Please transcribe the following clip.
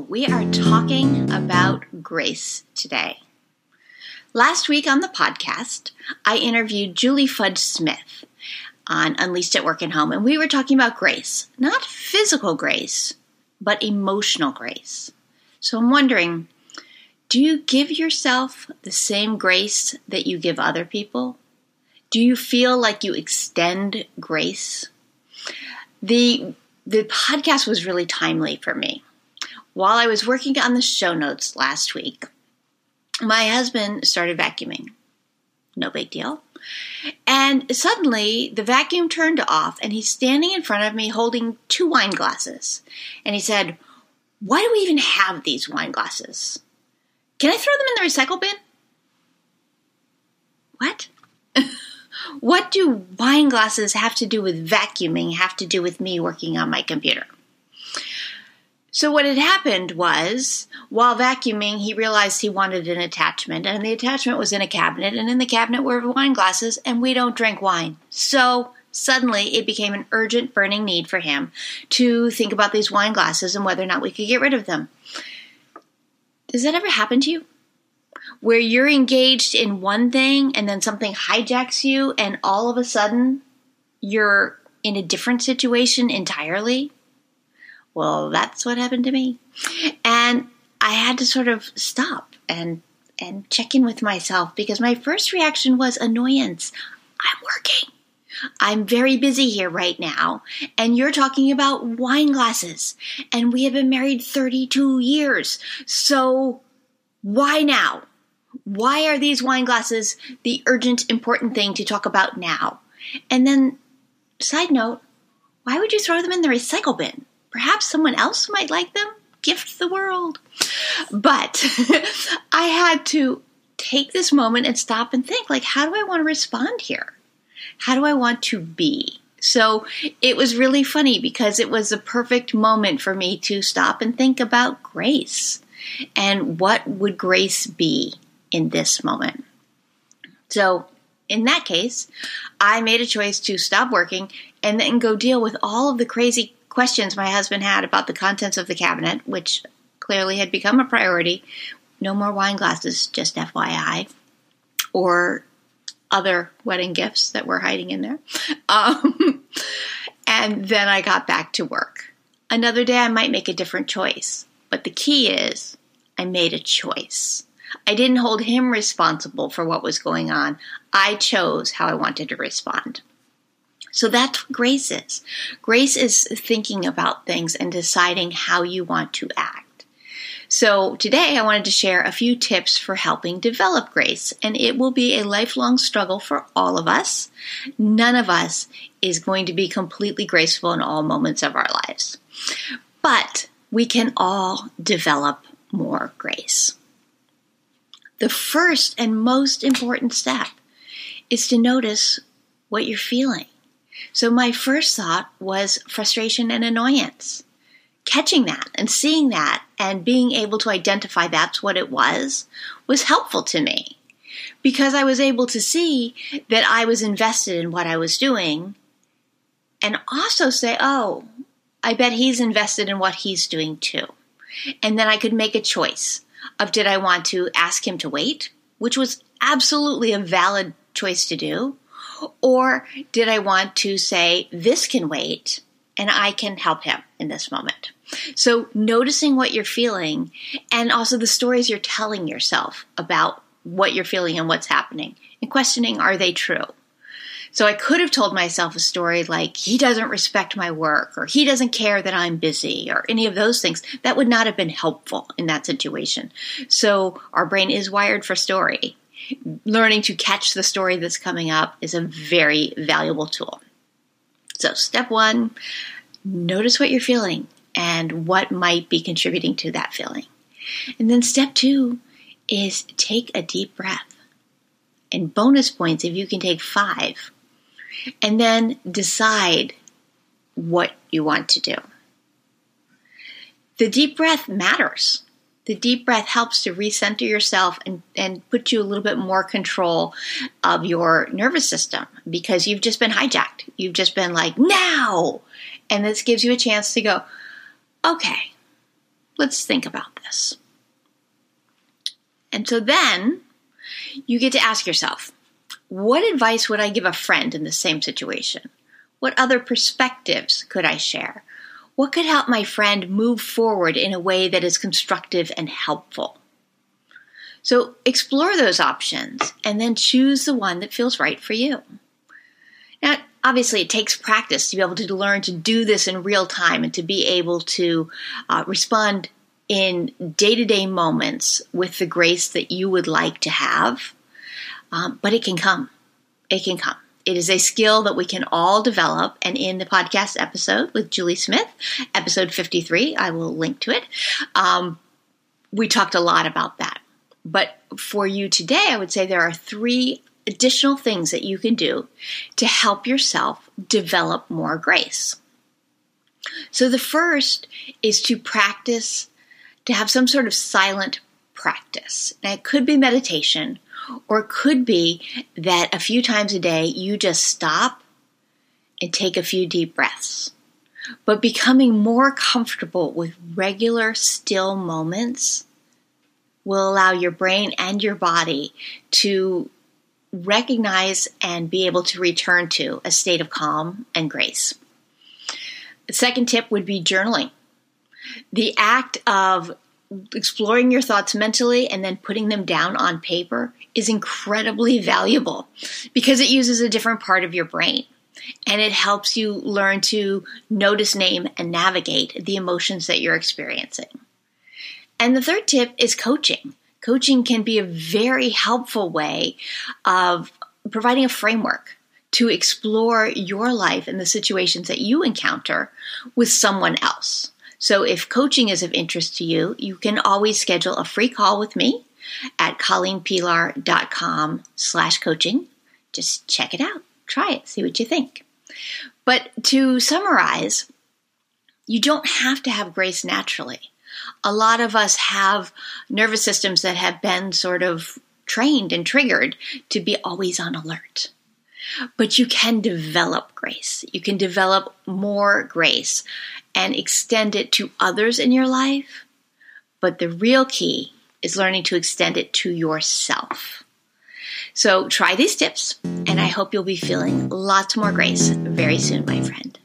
we are talking about grace today. Last week on the podcast, I interviewed Julie Fudge Smith on Unleashed at Work and Home, and we were talking about grace, not physical grace, but emotional grace. So I'm wondering do you give yourself the same grace that you give other people? Do you feel like you extend grace? The the podcast was really timely for me while I was working on the show notes last week, my husband started vacuuming. No big deal. And suddenly the vacuum turned off, and he's standing in front of me holding two wine glasses. And he said, Why do we even have these wine glasses? Can I throw them in the recycle bin? What? what do wine glasses have to do with vacuuming, have to do with me working on my computer? So what had happened was, while vacuuming, he realized he wanted an attachment, and the attachment was in a cabinet, and in the cabinet were wine glasses, and we don't drink wine. So suddenly it became an urgent burning need for him to think about these wine glasses and whether or not we could get rid of them. Does that ever happen to you? Where you're engaged in one thing and then something hijacks you, and all of a sudden you're in a different situation entirely? Well, that's what happened to me. And I had to sort of stop and and check in with myself because my first reaction was annoyance. I'm working. I'm very busy here right now, and you're talking about wine glasses, and we have been married 32 years. So why now? Why are these wine glasses the urgent, important thing to talk about now? And then, side note, why would you throw them in the recycle bin? Perhaps someone else might like them. Gift the world. But I had to take this moment and stop and think like, how do I want to respond here? How do I want to be? So it was really funny because it was a perfect moment for me to stop and think about grace and what would grace be in this moment. So in that case, I made a choice to stop working and then go deal with all of the crazy questions my husband had about the contents of the cabinet, which clearly had become a priority. No more wine glasses, just FYI, or other wedding gifts that were hiding in there. Um, and then I got back to work. Another day I might make a different choice, but the key is I made a choice. I didn't hold him responsible for what was going on. I chose how I wanted to respond. So that's what grace is. Grace is thinking about things and deciding how you want to act. So today I wanted to share a few tips for helping develop grace, and it will be a lifelong struggle for all of us. None of us is going to be completely graceful in all moments of our lives. But we can all develop more grace. The first and most important step is to notice what you're feeling. So my first thought was frustration and annoyance. Catching that and seeing that and being able to identify that's what it was was helpful to me because I was able to see that I was invested in what I was doing and also say, oh, I bet he's invested in what he's doing too. And then I could make a choice of did I want to ask him to wait, which was absolutely a valid choice to do, or did I want to say, this can wait and I can help him in this moment? So, noticing what you're feeling and also the stories you're telling yourself about what you're feeling and what's happening, and questioning, are they true? So, I could have told myself a story like, he doesn't respect my work, or he doesn't care that I'm busy, or any of those things. That would not have been helpful in that situation. So, our brain is wired for story learning to catch the story that's coming up is a very valuable tool. So, step one notice what you're feeling and what might be contributing to that feeling. And then, step two is take a deep breath. And bonus points if you can take five. And then decide what you want to do. The deep breath matters the deep breath helps to recenter yourself and, and put you a little bit more control of your nervous system because you've just been hijacked. You've just been like, now! And this gives you a chance to go, okay, Let's think about this. And so then you get to ask yourself what advice would I give a friend in the same situation? What other perspectives could I share? What could help my friend move forward in a way that is constructive and helpful? So explore those options and then choose the one that feels right for you. Now, obviously, it takes practice to be able to learn to do this in real time and to be able to uh, respond in day to day moments with the grace that you would like to have. Um, but it can come. It can come. It is a skill that we can all develop. And in the podcast episode with Julie Smith, episode 53, I will link to it. Um, we talked a lot about that. But for you today, I would say there are three additional things that you can do to help yourself develop more grace. So the first is to practice, to have some sort of silent practice. Now, it could be meditation, or it could be that a few times a day you just stop and take a few deep breaths. But becoming more comfortable with regular still moments will allow your brain and your body to recognize and be able to return to a state of calm and grace. The second tip would be journaling. The act of exploring your thoughts mentally and then putting them down on paper is incredibly valuable because it uses a different part of your brain and it helps you learn to notice, name, and navigate the emotions that you're experiencing. And the third tip is coaching. Coaching can be a very helpful way of providing a framework to explore your life and the situations that you encounter with someone else. So if coaching is of interest to you, you can always schedule a free call with me at colleenpelar.com slash coaching. Just check it out. Try it. See what you think. But to summarize, you don't have to have grace naturally. A lot of us have nervous systems that have been sort of trained and triggered to be always on alert. But you can develop grace. You can develop more grace and extend it to others in your life. But the real key is learning to extend it to yourself. So try these tips, and I hope you'll be feeling lots more grace very soon, my friend.